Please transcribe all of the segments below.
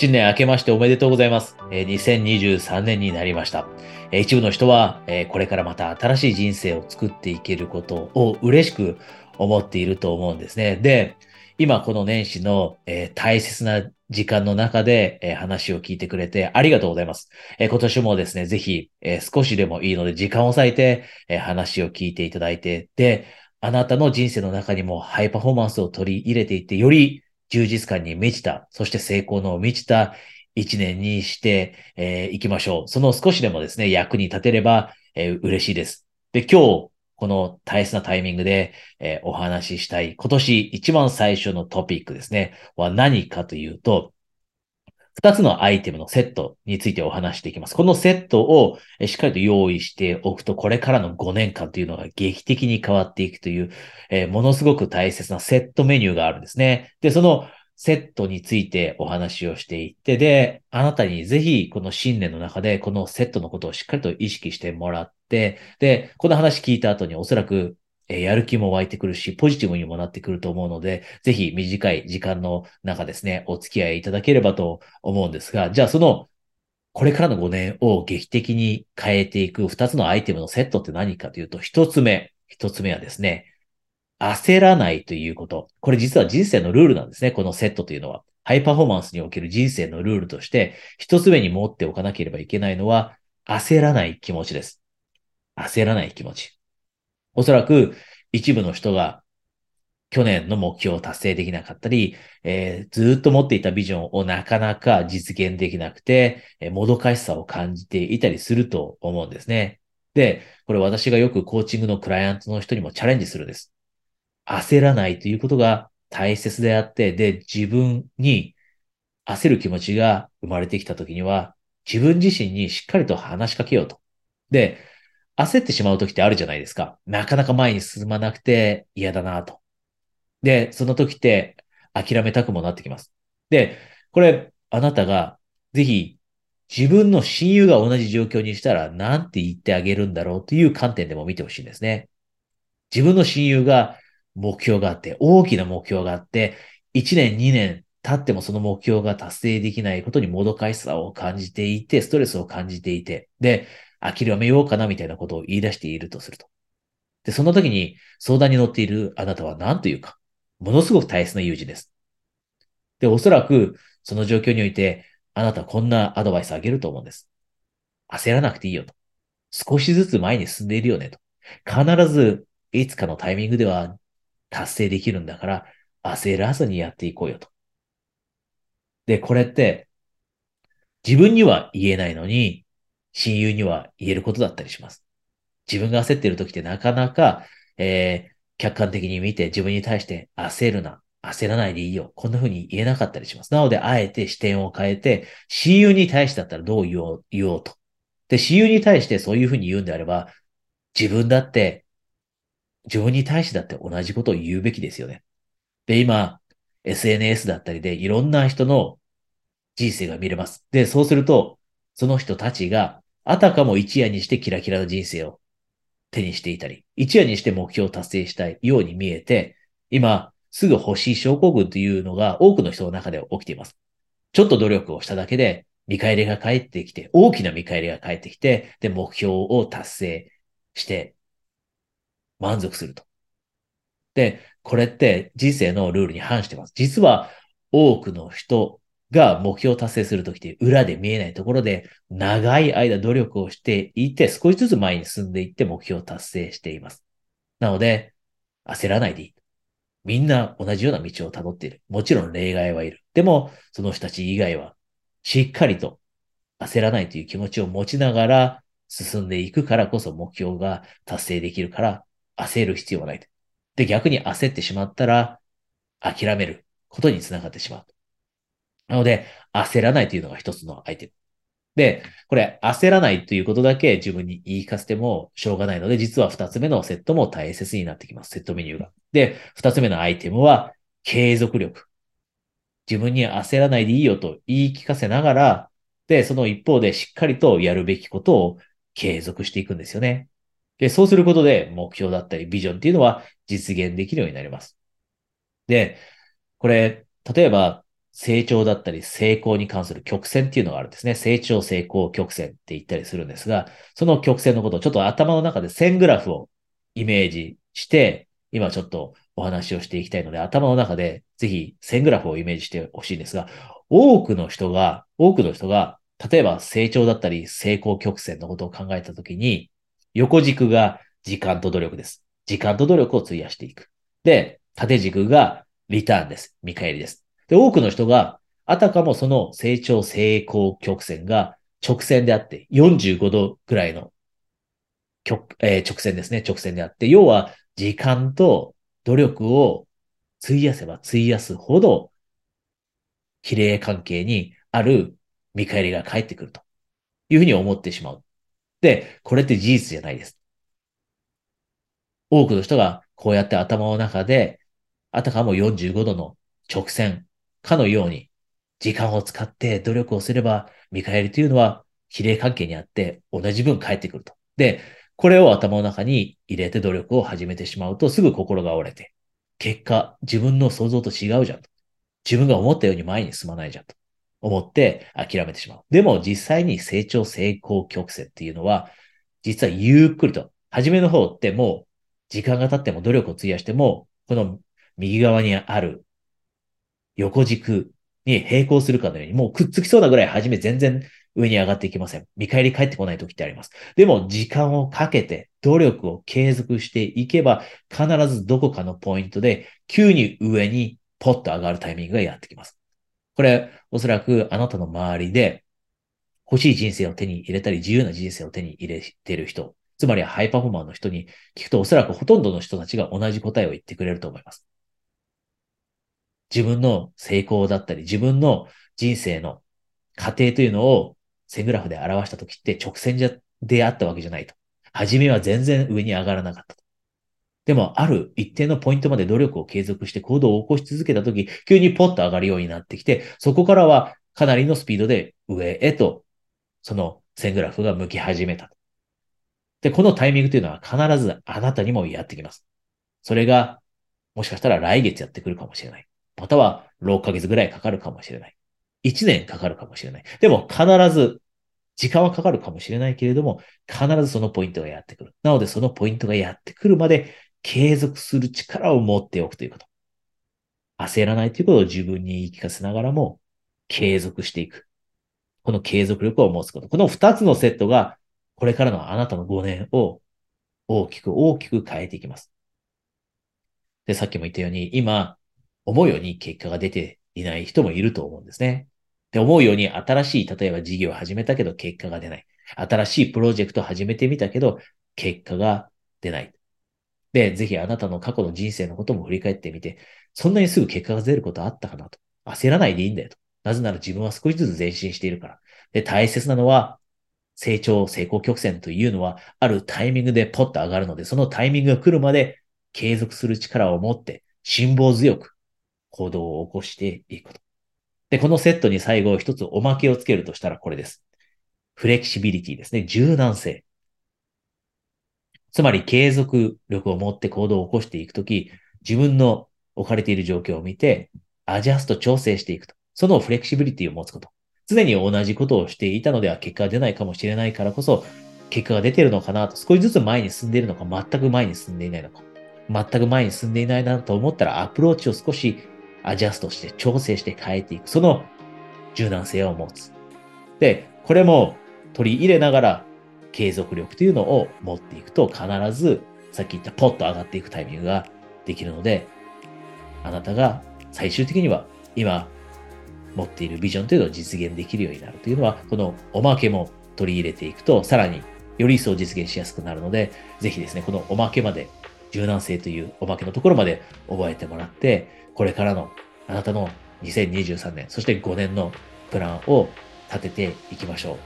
新年明けましておめでとうございます。え2023年になりました。え一部の人は、えこれからまた新しい人生を作っていけることを嬉しく思っていると思うんですね。で、今この年始の、え大切な時間の中で、え話を聞いてくれてありがとうございます。え今年もですね、ぜひ、え少しでもいいので時間を割いて、え話を聞いていただいて、で、あなたの人生の中にもハイパフォーマンスを取り入れていって、より充実感に満ちた、そして成功の満ちた一年にしてい、えーきましょう。その少しでもですね、役に立てれば、えー嬉しいです。で、今日、この大切なタイミングで、えーお話ししたい、今年一番最初のトピックですね、は何かというと、二つのアイテムのセットについてお話していきます。このセットをしっかりと用意しておくと、これからの5年間というのが劇的に変わっていくという、えーものすごく大切なセットメニューがあるんですね。で、そのセットについてお話をしていって、で、あなたにぜひこの新年の中でこのセットのことをしっかりと意識してもらって、で、この話聞いた後におそらくえやる気も湧いてくるし、ポジティブにもなってくると思うので、ぜひ短い時間の中ですね、お付き合いいただければと思うんですが、じゃあその、これからの5年を劇的に変えていく2つのアイテムのセットって何かというと、1つ目、1つ目はですね、焦らないということ。これ実は人生のルールなんですね、このセットというのは。ハイパフォーマンスにおける人生のルールとして、1つ目に持っておかなければいけないのは、焦らない気持ちです。焦らない気持ち。おそらく一部の人が去年の目標を達成できなかったり、えーずっと持っていたビジョンをなかなか実現できなくて、えーもどかしさを感じていたりすると思うんですね。で、これ私がよくコーチングのクライアントの人にもチャレンジするんです。焦らないということが大切であって、で、自分に焦る気持ちが生まれてきたときには、自分自身にしっかりと話しかけようと。で、焦ってしまう時ってあるじゃないですか。なかなか前に進まなくて嫌だなと。で、その時って諦めたくもなってきます。で、これ、あなたがぜひ自分の親友が同じ状況にしたら何て言ってあげるんだろうという観点でも見てほしいんですね。自分の親友が目標があって、大きな目標があって、1年、2年経ってもその目標が達成できないことにもどかしさを感じていて、ストレスを感じていて、で、諦めようかなみたいなことを言い出しているとすると。で、その時に相談に乗っているあなたは何というか、ものすごく大切な友人です。で、おそらくその状況において、あなたはこんなアドバイスあげると思うんです。焦らなくていいよと。少しずつ前に進んでいるよねと。必ずいつかのタイミングでは達成できるんだから、焦らずにやっていこうよと。で、これって、自分には言えないのに、親友には言えることだったりします。自分が焦っている時ってなかなか、えー客観的に見て自分に対して焦るな、焦らないでいいよ。こんな風に言えなかったりします。なので、あえて視点を変えて、親友に対してだったらどう言おう、言おうと。で、親友に対してそういう風に言うんであれば、自分だって、自分に対してだって同じことを言うべきですよね。で、今、SNS だったりでいろんな人の人生が見れます。で、そうすると、その人たちが、あたかも一夜にしてキラキラな人生を手にしていたり、一夜にして目標を達成したいように見えて、今、すぐ欲しい症候群というのが多くの人の中で起きています。ちょっと努力をしただけで、見返りが返ってきて、大きな見返りが返ってきて、で、目標を達成して、満足すると。で、これって人生のルールに反してます。実は多くの人が目標を達成するときって裏で見えないところで長い間努力をしていて少しずつ前に進んでいって目標を達成しています。なので焦らないでいい。みんな同じような道をたどっている。もちろん例外はいる。でもその人たち以外はしっかりと焦らないという気持ちを持ちながら進んでいくからこそ目標が達成できるから焦る必要はない。で、逆に焦ってしまったら、諦めることにつながってしまう。なので、焦らないというのが一つのアイテム。で、これ、焦らないということだけ自分に言い聞かせてもしょうがないので、実は二つ目のセットも大切になってきます。セットメニューが。で、二つ目のアイテムは、継続力。自分に焦らないでいいよと言い聞かせながら、で、その一方でしっかりとやるべきことを継続していくんですよね。で、そうすることで目標だったりビジョンっていうのは実現できるようになります。で、これ、例えば成長だったり成功に関する曲線っていうのがあるんですね。成長成功曲線って言ったりするんですが、その曲線のことをちょっと頭の中で線グラフをイメージして、今ちょっとお話をしていきたいので、頭の中でぜひ線グラフをイメージしてほしいんですが、多くの人が、多くの人が、例えば成長だったり成功曲線のことを考えたときに、横軸が時間と努力です。時間と努力を費やしていく。で、縦軸がリターンです。見返りです。で、多くの人が、あたかもその成長成功曲線が直線であって、45度くらいの曲、えー、直線ですね。直線であって、要は時間と努力を費やせば費やすほど、比例関係にある見返りが返ってくるというふうに思ってしまう。で、これって事実じゃないです。多くの人がこうやって頭の中で、あたかも45度の直線かのように、時間を使って努力をすれば見返りというのは比例関係にあって同じ分返ってくると。で、これを頭の中に入れて努力を始めてしまうとすぐ心が折れて、結果自分の想像と違うじゃんと。自分が思ったように前に進まないじゃんと思って諦めてしまう。でも実際に成長成功曲線っていうのは、実はゆっくりと、初めの方ってもう時間が経っても努力を費やしても、この右側にある横軸に並行するかのように、もうくっつきそうなぐらい初め全然上に上がっていきません。見返り返ってこない時ってあります。でも、時間をかけて、努力を継続していけば、必ずどこかのポイントで、急に上にポッと上がるタイミングがやってきます。これ、おそらくあなたの周りで、欲しい人生を手に入れたり、自由な人生を手に入れている人、つまりハイパフォーマーの人に聞くと、おそらくほとんどの人たちが同じ答えを言ってくれると思います。自分の成功だったり、自分の人生の過程というのを線グラフで表したときって直線じゃであったわけじゃないと。初めは全然上に上がらなかったと。でも、ある一定のポイントまで努力を継続して行動を起こし続けたとき、急にポッと上がるようになってきて、そこからはかなりのスピードで上へと、その線グラフが向き始めた。で、このタイミングというのは必ずあなたにもやってきます。それが、もしかしたら来月やってくるかもしれない。または6ヶ月ぐらいかかるかもしれない。1年かかるかもしれない。でも必ず、時間はかかるかもしれないけれども、必ずそのポイントがやってくる。なのでそのポイントがやってくるまで継続する力を持っておくということ。焦らないということを自分に言い聞かせながらも継続していく。この継続力を持つこと。この2つのセットがこれからのあなたの5年を大きく大きく変えていきます。で、さっきも言ったように、今、思うように結果が出ていない人もいると思うんですね。で、思うように新しい、例えば事業を始めたけど結果が出ない。新しいプロジェクトを始めてみたけど結果が出ない。で、ぜひあなたの過去の人生のことも振り返ってみて、そんなにすぐ結果が出ることあったかなと。焦らないでいいんだよと。なぜなら自分は少しずつ前進しているから。で、大切なのは、成長、成功曲線というのは、あるタイミングでポッと上がるので、そのタイミングが来るまで継続する力を持って、辛抱強く行動を起こしていくと。で、このセットに最後一つおまけをつけるとしたらこれです。フレキシビリティですね。柔軟性。つまり継続力を持って行動を起こしていくとき、自分の置かれている状況を見て、アジャスト調整していくと。そのフレキシビリティを持つこと。常に同じことをしていたのでは結果が出ないかもしれないからこそ、結果が出てるのかなと、少しずつ前に進んでいるのか、全く前に進んでいないのか。全く前に進んでいないなと思ったらアプローチを少しアジャストして調整して変えていく。その柔軟性を持つ。で、これも取り入れながら継続力というのを持っていくと必ずさっき言ったポッと上がっていくタイミングができるので、あなたが最終的には今持っているビジョンというのを実現できるようになるというのは、このおまけも取り入れていくと、さらにより一層実現しやすくなるので、ぜひですね、このおまけまで、柔軟性というおまけのところまで覚えてもらって、これからのあなたの2023年、そして5年のプランを立てていきましょう。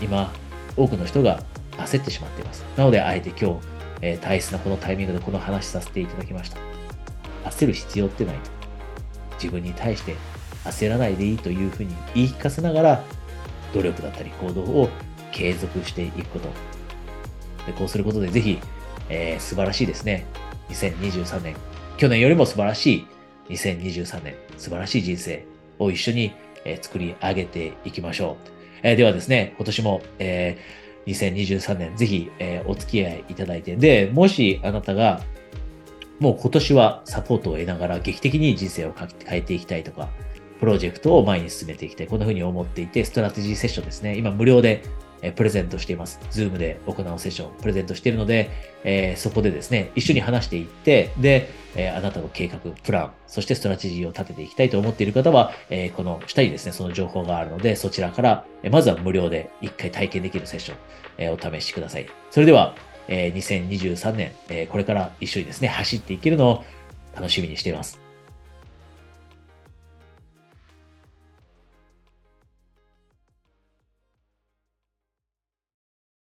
今、多くの人が焦ってしまっています。なので、あえて今日、えー、大切なこのタイミングでこの話させていただきました。焦る必要ってない。自分に対して焦らないでいいというふうに言い聞かせながら、努力だったり行動を継続していくこと。でこうすることでぜひ、えー、素晴らしいですね。2023年去年よりも素晴らしい2023年素晴らしい人生を一緒に、えー作り上げていきましょう。えーではですね、今年も、えー2023年ぜひ、えーお付き合いいただいて、で、もしあなたがもう今年はサポートを得ながら劇的に人生を変えていきたいとか、プロジェクトを前に進めていきたい。こんな風に思っていて、ストラテジーセッションですね。今無料でプレゼントしています。Zoom で行うセッション、プレゼントしているので、えーそこでですね、一緒に話していって、で、えーあなたの計画、プラン、そしてストラテジーを立てていきたいと思っている方は、えーこの下にですね、その情報があるので、そちらから、えまずは無料で一回体験できるセッション、えお試しください。それでは、え2023年、えこれから一緒にですね、走っていけるのを楽しみにしています。